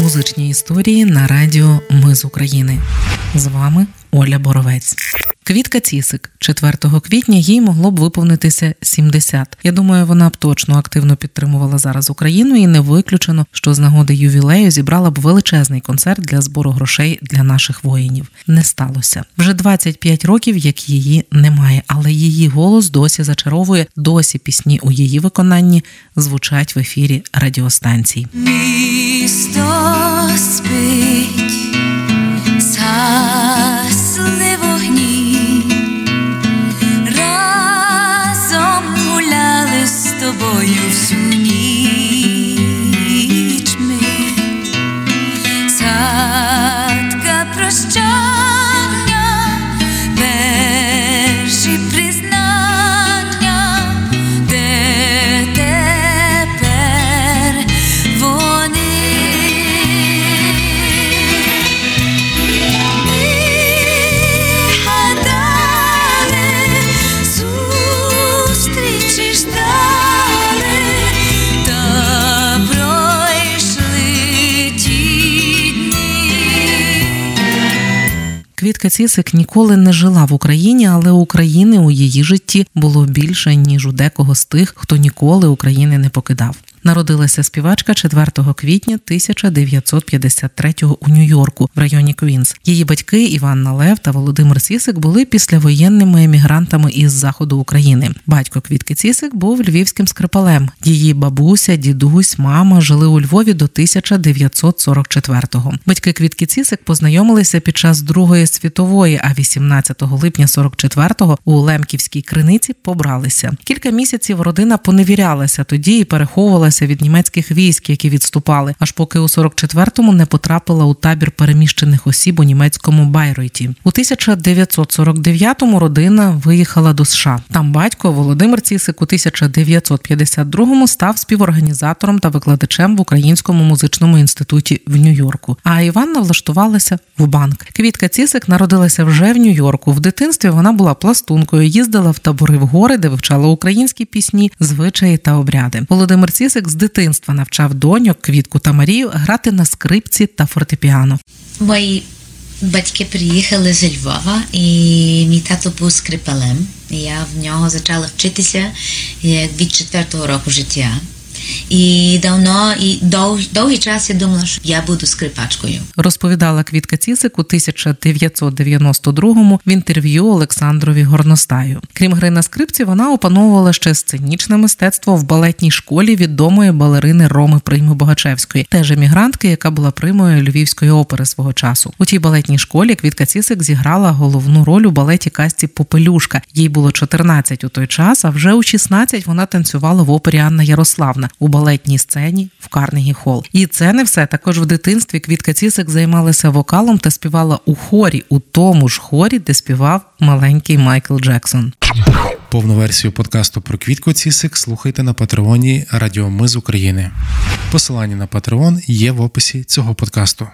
Музичні історії на радіо Ми з України. З вами Оля Боровець. Квітка Цісик 4 квітня їй могло б виповнитися 70. Я думаю, вона б точно активно підтримувала зараз Україну і не виключено, що з нагоди ювілею зібрала б величезний концерт для збору грошей для наших воїнів. Не сталося вже 25 років, як її немає, але її голос досі зачаровує. Досі пісні у її виконанні звучать в ефірі радіостанцій. Місто тобою всю ніч Квітка Цісик ніколи не жила в Україні, але України у її житті було більше ніж у декого з тих, хто ніколи України не покидав. Народилася співачка 4 квітня 1953-го у Нью-Йорку в районі Квінс. Її батьки Іванна Лев та Володимир Цісик були післявоєнними емігрантами із заходу України. Батько Квітки Цісик був львівським скрипалем. Її бабуся, дідусь, мама жили у Львові до 1944-го. Батьки Квітки Цісик познайомилися під час Другої світової, а 18 липня 44-го у Лемківській криниці побралися. Кілька місяців родина поневірялася тоді і переховувалася від німецьких військ, які відступали, аж поки у 44-му не потрапила у табір переміщених осіб у німецькому Байройті. У 1949-му родина виїхала до США. Там батько Володимир Цісик у 1952-му став співорганізатором та викладачем в Українському музичному інституті в Нью-Йорку. А Іванна влаштувалася в банк. Квітка Цісик народилася вже в Нью-Йорку. В дитинстві вона була пластункою, їздила в табори в гори, де вивчала українські пісні, звичаї та обряди. Володимир Цісик з дитинства навчав доньок, квітку та Марію грати на скрипці та фортепіано. Мої батьки приїхали з Львова, і мій тато був скрипалем. Я в нього почала вчитися як від четвертого року життя. І давно, і дов, довгий час я думала, що я буду скрипачкою. Розповідала Квітка Цісик у 1992-му в інтерв'ю Олександрові Горностаю. Крім гри на скрипці, вона опановувала ще сценічне мистецтво в балетній школі відомої балерини Роми Прийми Богачевської, теж емігрантки, яка була примою львівської опери свого часу. У тій балетній школі Квітка Цісик зіграла головну роль у балеті касті Попелюшка. Їй було 14 у той час, а вже у 16 вона танцювала в опері Анна Ярославна у балетній сцені в Карнегі Хол. І це не все. Також в дитинстві Квітка Цісик займалася вокалом та співала у хорі, у тому ж хорі, де співав маленький Майкл Джексон. Повну версію подкасту про квітку Цісик слухайте на патреоні Радіо Ми з України. Посилання на Патреон є в описі цього подкасту.